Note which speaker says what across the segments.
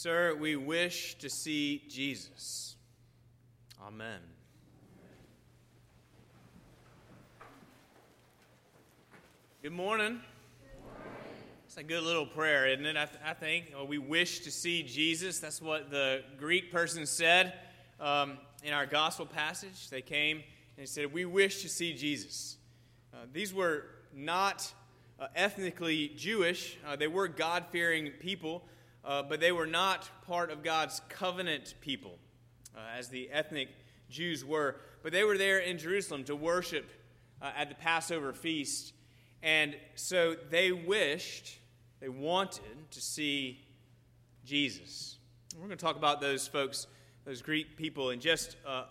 Speaker 1: Sir, we wish to see Jesus. Amen. Good morning. It's a good little prayer, isn't it? I, th- I think well, we wish to see Jesus. That's what the Greek person said um, in our gospel passage. They came and said, We wish to see Jesus. Uh, these were not uh, ethnically Jewish, uh, they were God fearing people, uh, but they were not part of God's covenant people, uh, as the ethnic Jews were. But they were there in Jerusalem to worship uh, at the Passover feast. And so they wished, they wanted to see Jesus. We're going to talk about those folks, those Greek people, in just a, a,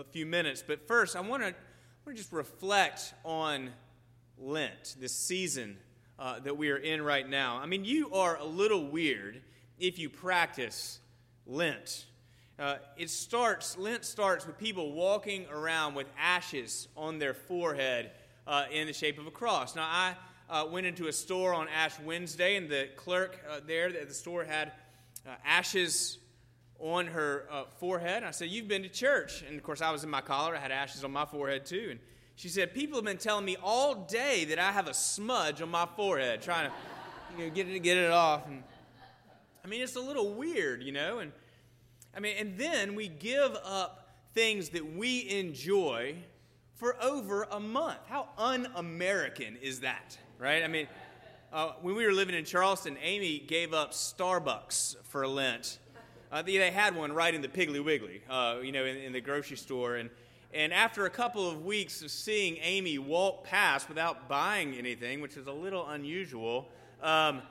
Speaker 1: a few minutes. But first, I want to, I want to just reflect on Lent, this season uh, that we are in right now. I mean, you are a little weird if you practice Lent. Uh, it starts, Lent starts with people walking around with ashes on their forehead uh, in the shape of a cross. Now, I uh, went into a store on Ash Wednesday, and the clerk uh, there at the store had uh, ashes on her uh, forehead. I said, You've been to church. And of course, I was in my collar. I had ashes on my forehead too. And she said, People have been telling me all day that I have a smudge on my forehead, trying to you know, get, it, get it off. And, I mean, it's a little weird, you know? And I mean, and then we give up things that we enjoy for over a month. How un American is that, right? I mean, uh, when we were living in Charleston, Amy gave up Starbucks for Lent. Uh, they had one right in the Piggly Wiggly, uh, you know, in, in the grocery store. And and after a couple of weeks of seeing Amy walk past without buying anything, which is a little unusual, um,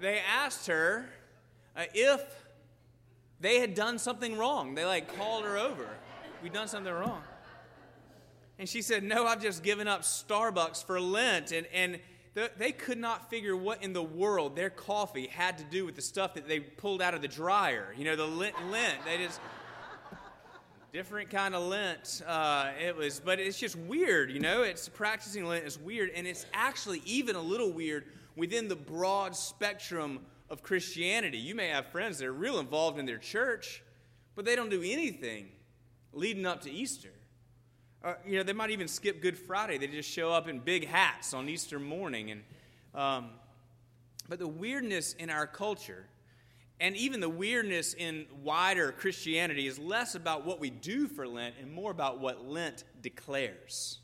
Speaker 1: they asked her uh, if they had done something wrong. They like called her over. We've done something wrong. And she said, No, I've just given up Starbucks for Lent. And, and they could not figure what in the world their coffee had to do with the stuff that they pulled out of the dryer. You know, the Lent. Lent they just different kind of Lent. Uh, it was, but it's just weird, you know. It's practicing Lent is weird, and it's actually even a little weird within the broad spectrum of Christianity. You may have friends that are real involved in their church, but they don't do anything leading up to Easter. Uh, you know, they might even skip Good Friday. They just show up in big hats on Easter morning, and um, but the weirdness in our culture and even the weirdness in wider Christianity is less about what we do for Lent and more about what Lent declares.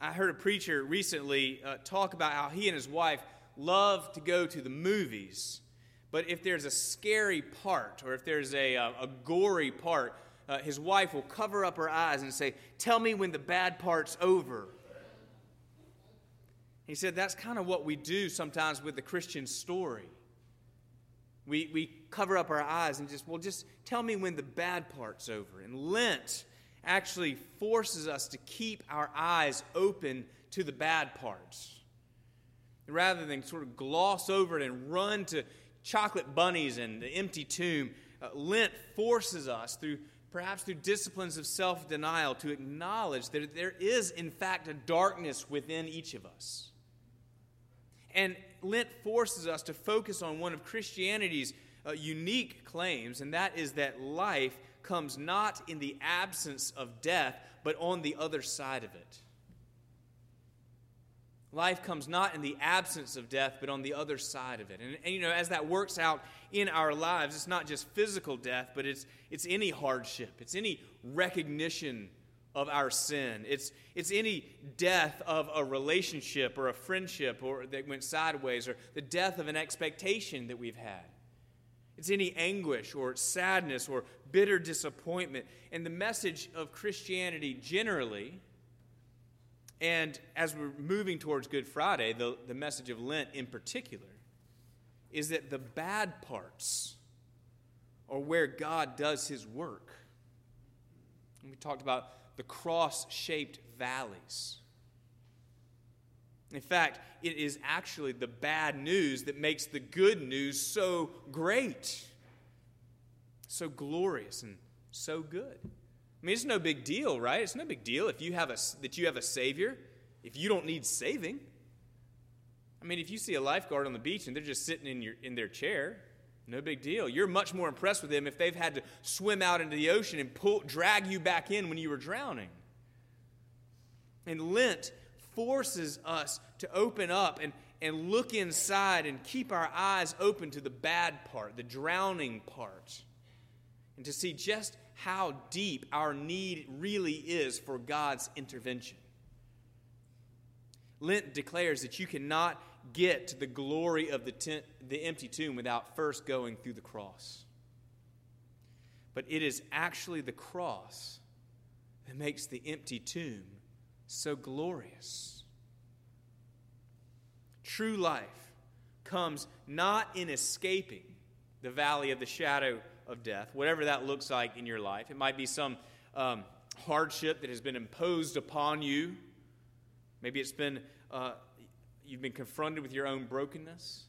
Speaker 1: I heard a preacher recently uh, talk about how he and his wife love to go to the movies, but if there's a scary part or if there's a, a, uh, a gory part, uh, his wife will cover up her eyes and say, Tell me when the bad part's over. He said that's kind of what we do sometimes with the Christian story. We, we cover up our eyes and just, well, just tell me when the bad part's over. And Lent actually forces us to keep our eyes open to the bad parts. Rather than sort of gloss over it and run to chocolate bunnies and the empty tomb, uh, Lent forces us through perhaps through disciplines of self denial to acknowledge that there is, in fact, a darkness within each of us. And Lent forces us to focus on one of Christianity's uh, unique claims, and that is that life comes not in the absence of death, but on the other side of it. Life comes not in the absence of death, but on the other side of it. And, and, you know, as that works out in our lives, it's not just physical death, but it's, it's any hardship, it's any recognition of our sin. It's, it's any death of a relationship or a friendship or that went sideways or the death of an expectation that we've had. It's any anguish or sadness or bitter disappointment. And the message of Christianity generally, and as we're moving towards Good Friday, the, the message of Lent in particular, is that the bad parts are where God does his work. And we talked about the cross shaped valleys. In fact, it is actually the bad news that makes the good news so great, so glorious, and so good. I mean, it's no big deal, right? It's no big deal if you have a, that you have a Savior, if you don't need saving. I mean, if you see a lifeguard on the beach and they're just sitting in, your, in their chair, No big deal. You're much more impressed with them if they've had to swim out into the ocean and pull, drag you back in when you were drowning. And Lent forces us to open up and, and look inside and keep our eyes open to the bad part, the drowning part, and to see just how deep our need really is for God's intervention. Lent declares that you cannot get to the glory of the, tent, the empty tomb without first going through the cross. But it is actually the cross that makes the empty tomb so glorious. True life comes not in escaping the valley of the shadow of death, whatever that looks like in your life. It might be some um, hardship that has been imposed upon you. Maybe it's been uh, you've been confronted with your own brokenness.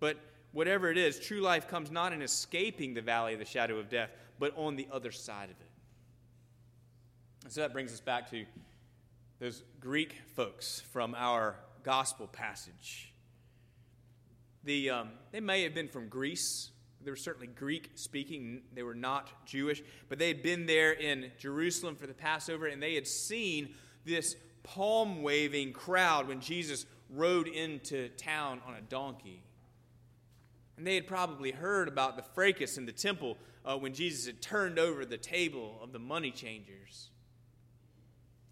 Speaker 1: But whatever it is, true life comes not in escaping the valley of the shadow of death, but on the other side of it. And so that brings us back to those Greek folks from our gospel passage. The, um, they may have been from Greece. They were certainly Greek speaking. They were not Jewish, but they had been there in Jerusalem for the Passover and they had seen this palm waving crowd when Jesus rode into town on a donkey. And they had probably heard about the fracas in the temple uh, when Jesus had turned over the table of the money changers.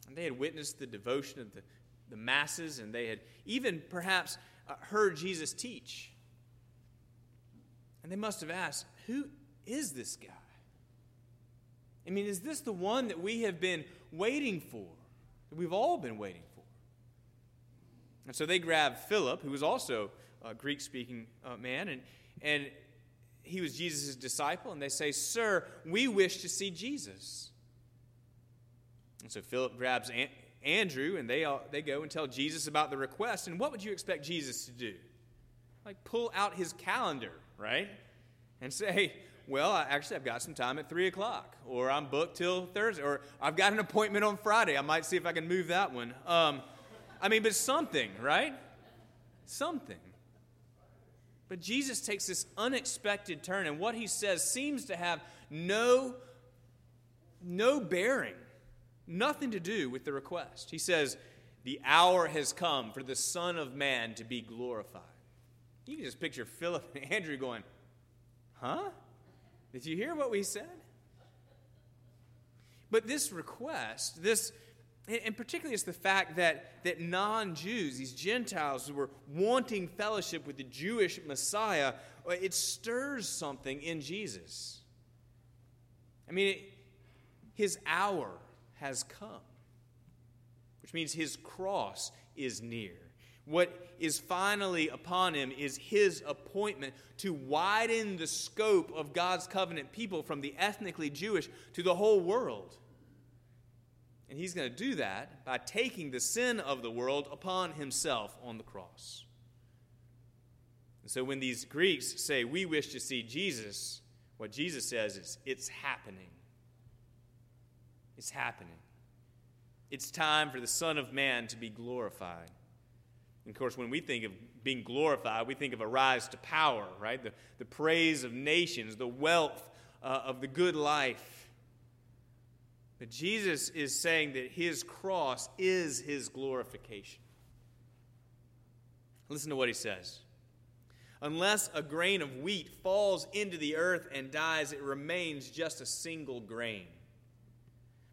Speaker 1: And they had witnessed the devotion of the, the masses, and they had even perhaps uh, heard Jesus teach. And they must have asked, Who is this guy? I mean, is this the one that we have been waiting for? That we've all been waiting for. And so they grabbed Philip, who was also a Greek speaking uh, man, and, and he was Jesus' disciple, and they say, Sir, we wish to see Jesus. And so Philip grabs An- Andrew, and they, all, they go and tell Jesus about the request. And what would you expect Jesus to do? Like pull out his calendar, right? And say, well, actually, I've got some time at 3 o'clock, or I'm booked till Thursday, or I've got an appointment on Friday. I might see if I can move that one. Um, I mean, but something, right? Something. But Jesus takes this unexpected turn, and what he says seems to have no, no bearing, nothing to do with the request. He says, The hour has come for the Son of Man to be glorified. You can just picture Philip and Andrew going, Huh? Did you hear what we said? But this request, this, and particularly it's the fact that, that non Jews, these Gentiles who were wanting fellowship with the Jewish Messiah, uh, it stirs something in Jesus. I mean, it, his hour has come, which means his cross is near. What is finally upon him is his appointment to widen the scope of God's covenant people from the ethnically Jewish to the whole world. And he's going to do that by taking the sin of the world upon himself on the cross. And so when these Greeks say, We wish to see Jesus, what Jesus says is, It's happening. It's happening. It's time for the Son of Man to be glorified. And of course, when we think of being glorified, we think of a rise to power, right? The, the praise of nations, the wealth uh, of the good life. But Jesus is saying that his cross is his glorification. Listen to what he says. Unless a grain of wheat falls into the earth and dies, it remains just a single grain.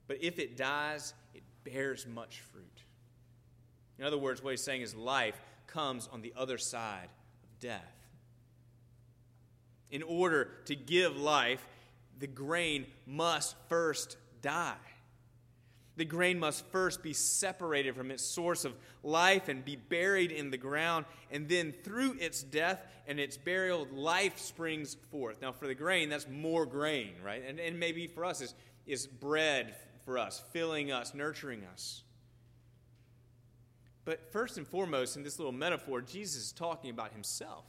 Speaker 1: But if it dies, it bears much fruit. In other words, what he's saying is life comes on the other side of death. In order to give life, the grain must first die. The grain must first be separated from its source of life and be buried in the ground, and then through its death and its burial, life springs forth. Now, for the grain, that's more grain, right? And, and maybe for us, is, is bread for us, filling us, nurturing us. But first and foremost, in this little metaphor, Jesus is talking about himself.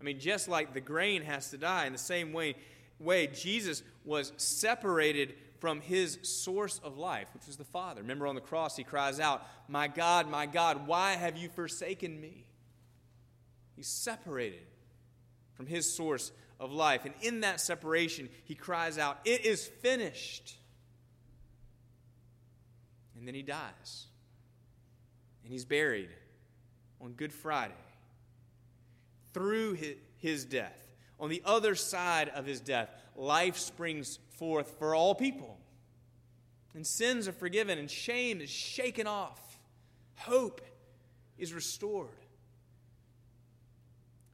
Speaker 1: I mean, just like the grain has to die, in the same way, way Jesus was separated from his source of life, which was the Father. Remember on the cross, he cries out, My God, my God, why have you forsaken me? He's separated from his source of life. And in that separation, he cries out, It is finished. And then he dies. And he's buried on Good Friday. Through his death, on the other side of his death, life springs forth for all people. And sins are forgiven, and shame is shaken off. Hope is restored.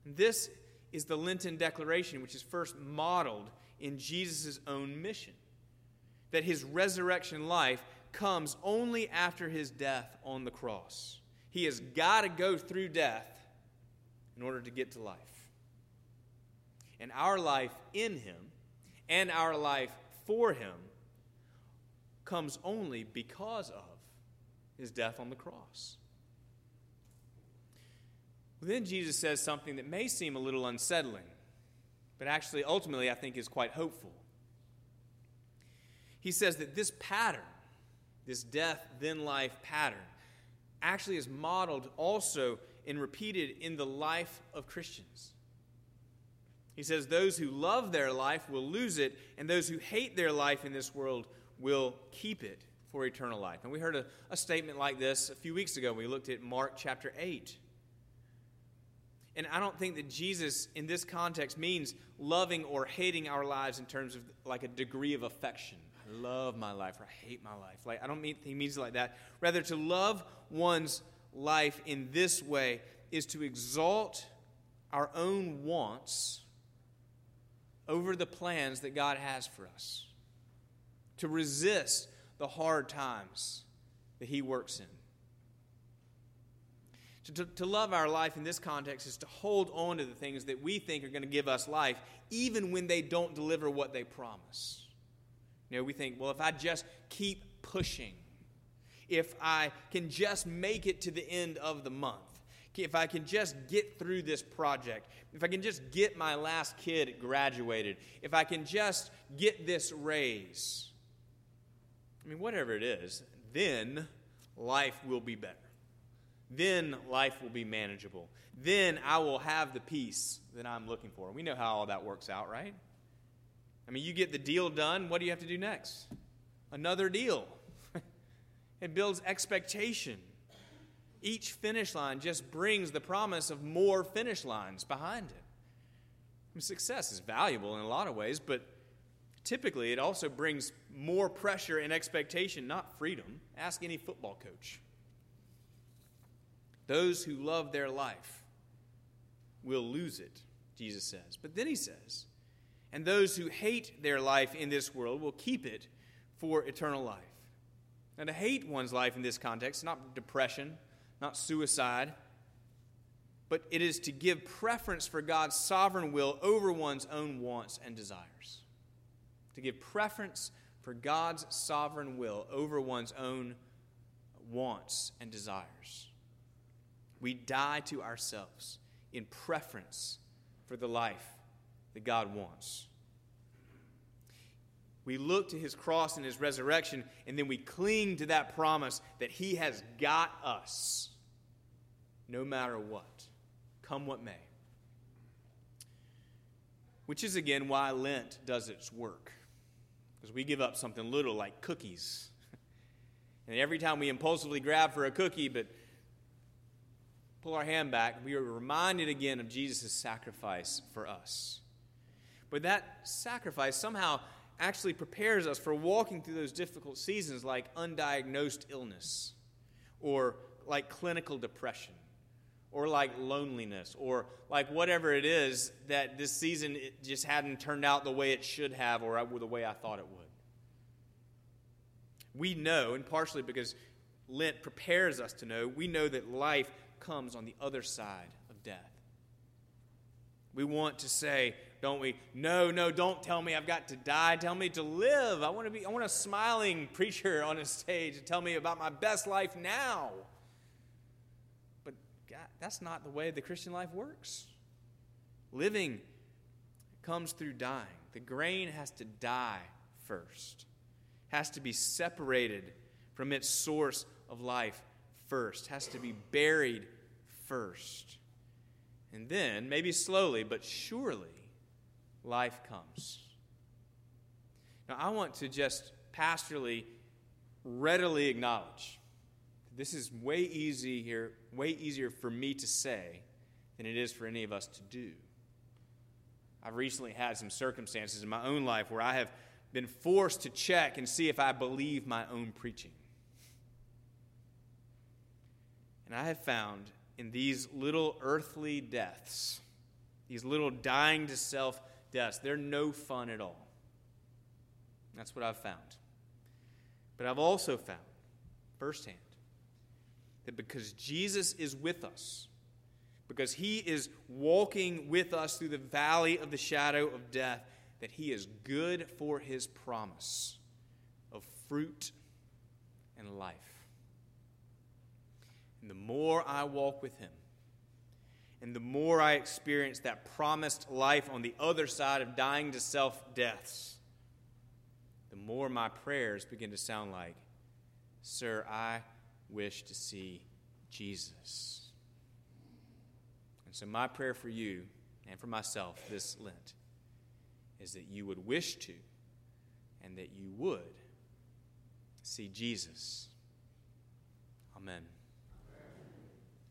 Speaker 1: And this is the Lenten declaration, which is first modeled in Jesus' own mission that his resurrection life comes only after his death on the cross. He has got to go through death in order to get to life. And our life in him and our life for him comes only because of his death on the cross. Then Jesus says something that may seem a little unsettling, but actually, ultimately, I think is quite hopeful. He says that this pattern, this death, then life pattern, actually is modeled also and repeated in the life of Christians. He says, Those who love their life will lose it, and those who hate their life in this world will keep it for eternal life. And we heard a, a statement like this a few weeks ago. We looked at Mark chapter 8. And I don't think that Jesus, in this context, means loving or hating our lives in terms of like a degree of affection. Love my life or I hate my life. Like I don't mean he means it like that. Rather, to love one's life in this way is to exalt our own wants over the plans that God has for us. To resist the hard times that He works in. To, to, love our life in this context is to hold on to the things that we think are going to give us life, even when they don't deliver what they promise. You know, we think, well, if I just keep pushing, if I can just make it to the end of the month, if I can just get through this project, if I can just get my last kid graduated, if I can just get this raise, I mean, whatever it is, then life will be better. Then life will be manageable. Then I will have the peace that I'm looking for. We know how all that works out, right? I mean, you get the deal done, what do you have to do next? Another deal. it builds expectation. Each finish line just brings the promise of more finish lines behind it. I mean, success is valuable in a lot of ways, but typically it also brings more pressure and expectation, not freedom. Ask any football coach. Those who love their life will lose it, Jesus says. But then he says, and those who hate their life in this world will keep it for eternal life. Now, to hate one's life in this context, not depression, not suicide, but it is to give preference for God's sovereign will over one's own wants and desires. To give preference for God's sovereign will over one's own wants and desires. We die to ourselves in preference for the life that God wants. We look to his cross and his resurrection, and then we cling to that promise that he has got us no matter what, come what may. Which is again why Lent does its work. Because we give up something little like cookies. and every time we impulsively grab for a cookie, but pull our hand back, we are reminded again of Jesus' sacrifice for us. But that sacrifice somehow actually prepares us for walking through those difficult seasons like undiagnosed illness or like clinical depression or like loneliness or like whatever it is that this season it just hadn't turned out the way it should have or the way I thought it would. We know, and partially because Lent prepares us to know, we know that life comes on the other side of death. We want to say, don't we? No, no, don't tell me I've got to die. Tell me to live. I want to be I want a smiling preacher on a stage to tell me about my best life now. But God, that's not the way the Christian life works. Living comes through dying. The grain has to die first. Has to be separated from its source of life first. Has to be buried first. And then, maybe slowly, but surely, life comes. Now, I want to just pastorally, readily acknowledge this is way easy here, way easier for me to say than it is for any of us to do. I've recently had some circumstances in my own life where I have been forced to check and see if I believe my own preaching. And I have found in these little earthly deaths, these little dying to self deaths, they're no fun at all. That's what I've found. But I've also found firsthand that because Jesus is with us, because he is walking with us through the valley of the shadow of death, that he is good for his promise of fruit and life. And the more I walk with him, and the more I experience that promised life on the other side of dying to self deaths, the more my prayers begin to sound like, Sir, I wish to see Jesus. And so, my prayer for you and for myself this Lent is that you would wish to and that you would see Jesus. Amen.